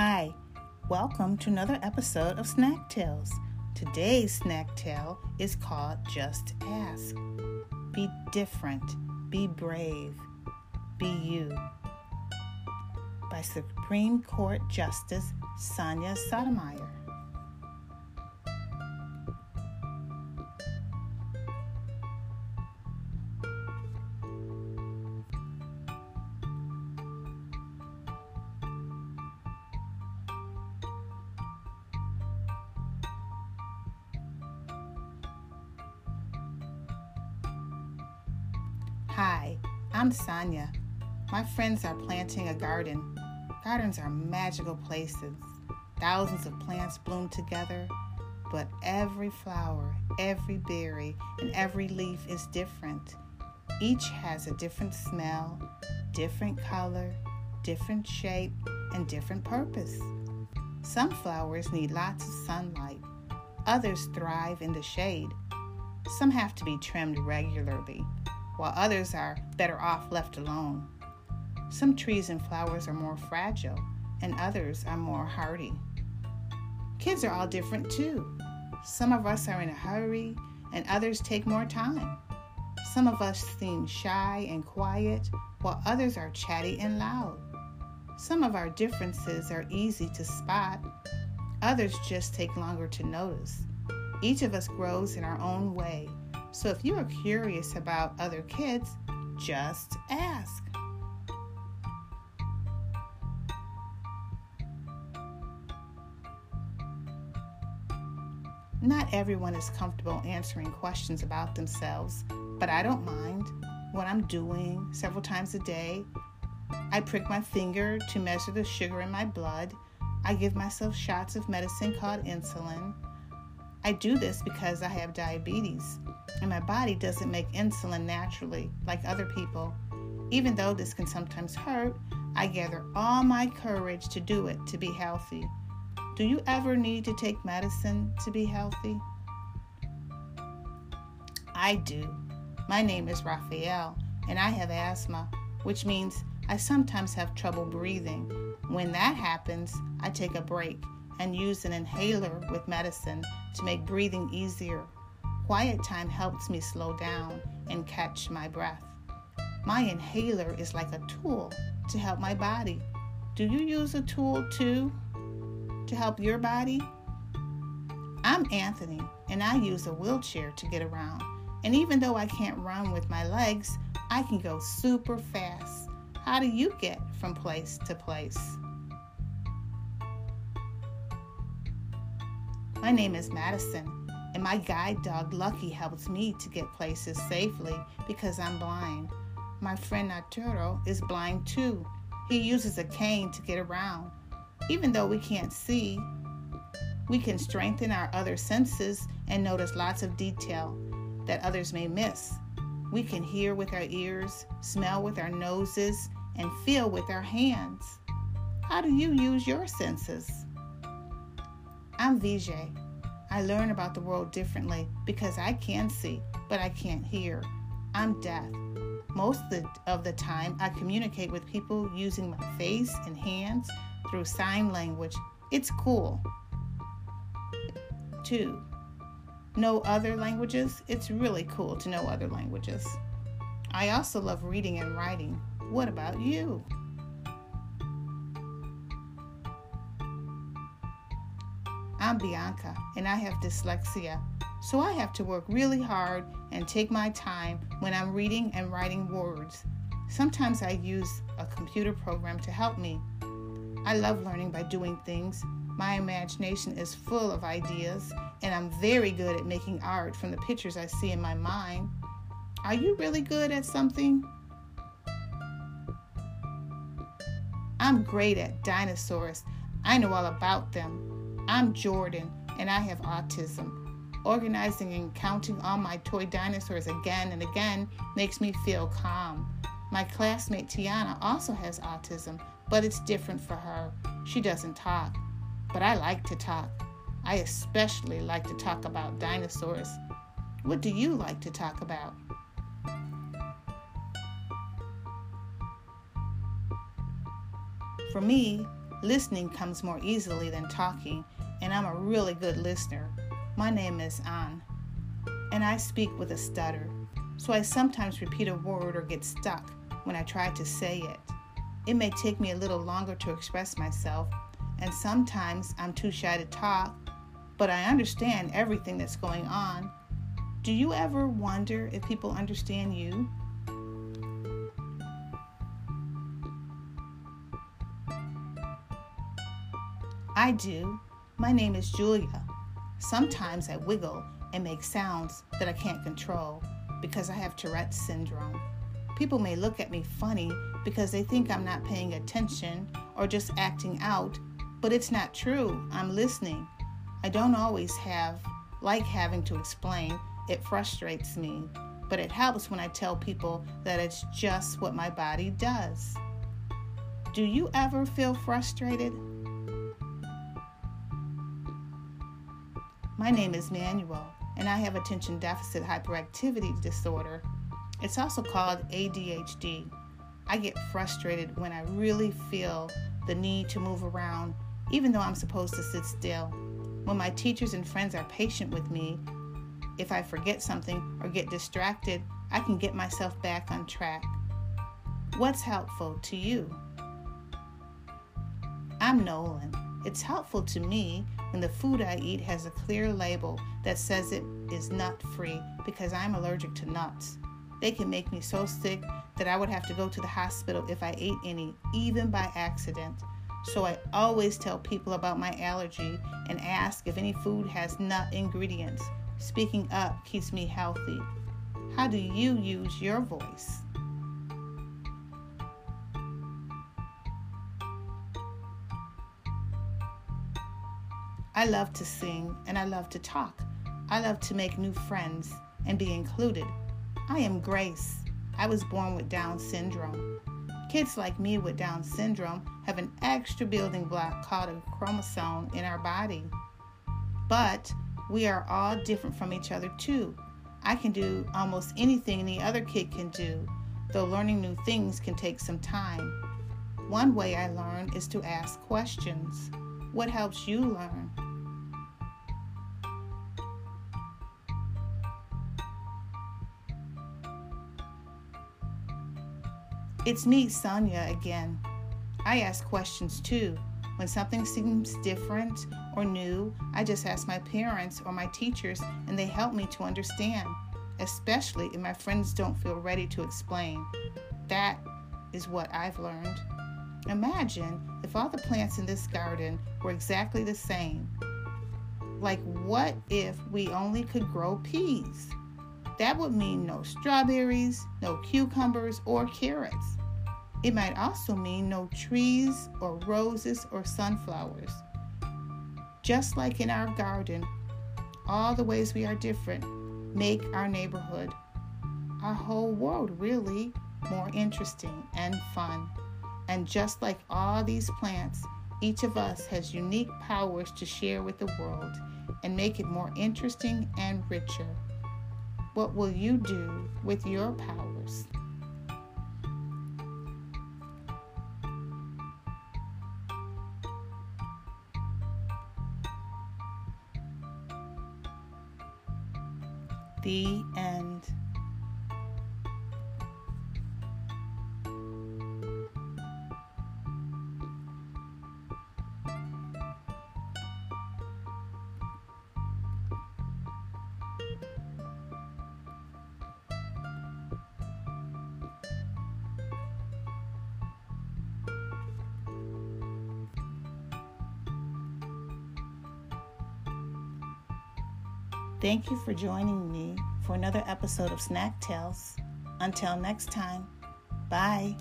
Hi, welcome to another episode of Snack Tales. Today's snack tale is called Just Ask. Be different, be brave, be you. By Supreme Court Justice Sonia Sotomayor. Hi, I'm Sonia. My friends are planting a garden. Gardens are magical places. Thousands of plants bloom together, but every flower, every berry, and every leaf is different. Each has a different smell, different color, different shape, and different purpose. Some flowers need lots of sunlight, others thrive in the shade. Some have to be trimmed regularly while others are better off left alone. Some trees and flowers are more fragile, and others are more hardy. Kids are all different too. Some of us are in a hurry, and others take more time. Some of us seem shy and quiet, while others are chatty and loud. Some of our differences are easy to spot, others just take longer to notice. Each of us grows in our own way so if you are curious about other kids, just ask. Not everyone is comfortable answering questions about themselves, but I don't mind what I'm doing several times a day. I prick my finger to measure the sugar in my blood. I give myself shots of medicine called insulin. I do this because I have diabetes and my body doesn't make insulin naturally like other people. Even though this can sometimes hurt, I gather all my courage to do it to be healthy. Do you ever need to take medicine to be healthy? I do. My name is Raphael, and I have asthma, which means I sometimes have trouble breathing. When that happens, I take a break and use an inhaler with medicine to make breathing easier Quiet time helps me slow down and catch my breath. My inhaler is like a tool to help my body. Do you use a tool too to help your body? I'm Anthony, and I use a wheelchair to get around. And even though I can't run with my legs, I can go super fast. How do you get from place to place? My name is Madison, and my guide dog Lucky helps me to get places safely because I'm blind. My friend Arturo is blind too. He uses a cane to get around. Even though we can't see, we can strengthen our other senses and notice lots of detail that others may miss. We can hear with our ears, smell with our noses, and feel with our hands. How do you use your senses? I'm Vijay. I learn about the world differently because I can see, but I can't hear. I'm deaf. Most of the, time, I communicate with people using my face and hands through sign language. It's cool. Two, know other languages. It's really cool to know other languages. I also love reading and writing. What about you? I'm Bianca and I have dyslexia, so I have to work really hard and take my time when I'm reading and writing words. Sometimes I use a computer program to help me. I love learning by doing things. My imagination is full of ideas, and I'm very good at making art from the pictures I see in my mind. Are you really good at something? I'm great at dinosaurs. I know all about them. I'm Jordan and I have autism. Organizing and counting all my toy dinosaurs again and again makes me feel calm. My classmate Tiana also has autism, but it's different for her. She doesn't talk, but I like to talk. I especially like to talk about dinosaurs. What do you like to talk about? For me, Listening comes more easily than talking, and I'm a really good listener. My name is Ann, and I speak with a stutter, so I sometimes repeat a word or get stuck when I try to say it. It may take me a little longer to express myself, and sometimes I'm too shy to talk, but I understand everything that's going on. Do you ever wonder if people understand you? I do. My name is Julia. Sometimes I wiggle and make sounds that I can't control because I have Tourette's syndrome. People may look at me funny because they think I'm not paying attention or just acting out, but it's not true. I'm listening. I don't always have like having to explain. It frustrates me, but it helps when I tell people that it's just what my body does. Do you ever feel frustrated? My name is Manuel, and I have attention deficit hyperactivity disorder. It's also called ADHD. I get frustrated when I really feel the need to move around, even though I'm supposed to sit still. When my teachers and friends are patient with me, if I forget something or get distracted, I can get myself back on track. What's helpful to you? I'm Nolan. It's helpful to me when the food I eat has a clear label that says it is nut free because I'm allergic to nuts. They can make me so sick that I would have to go to the hospital if I ate any, even by accident. So I always tell people about my allergy and ask if any food has nut ingredients. Speaking up keeps me healthy. How do you use your voice? I love to sing and I love to talk. I love to make new friends and be included. I am Grace. I was born with Down syndrome. Kids like me with Down syndrome have an extra building block called a chromosome in our body. But we are all different from each other too. I can do almost anything any other kid can do, though learning new things can take some time. One way I learn is to ask questions. What helps you learn? It's me, Sonia, again. I ask questions too. When something seems different or new, I just ask my parents or my teachers, and they help me to understand, especially if my friends don't feel ready to explain. That is what I've learned. Imagine if all the plants in this garden were exactly the same. Like, what if we only could grow peas? That would mean no strawberries, no cucumbers, or carrots. It might also mean no trees or roses or sunflowers. Just like in our garden, all the ways we are different make our neighborhood, our whole world really more interesting and fun. And just like all these plants, each of us has unique powers to share with the world and make it more interesting and richer. What will you do with your powers? The end. Thank you for joining me for another episode of Snack Tales. Until next time, bye.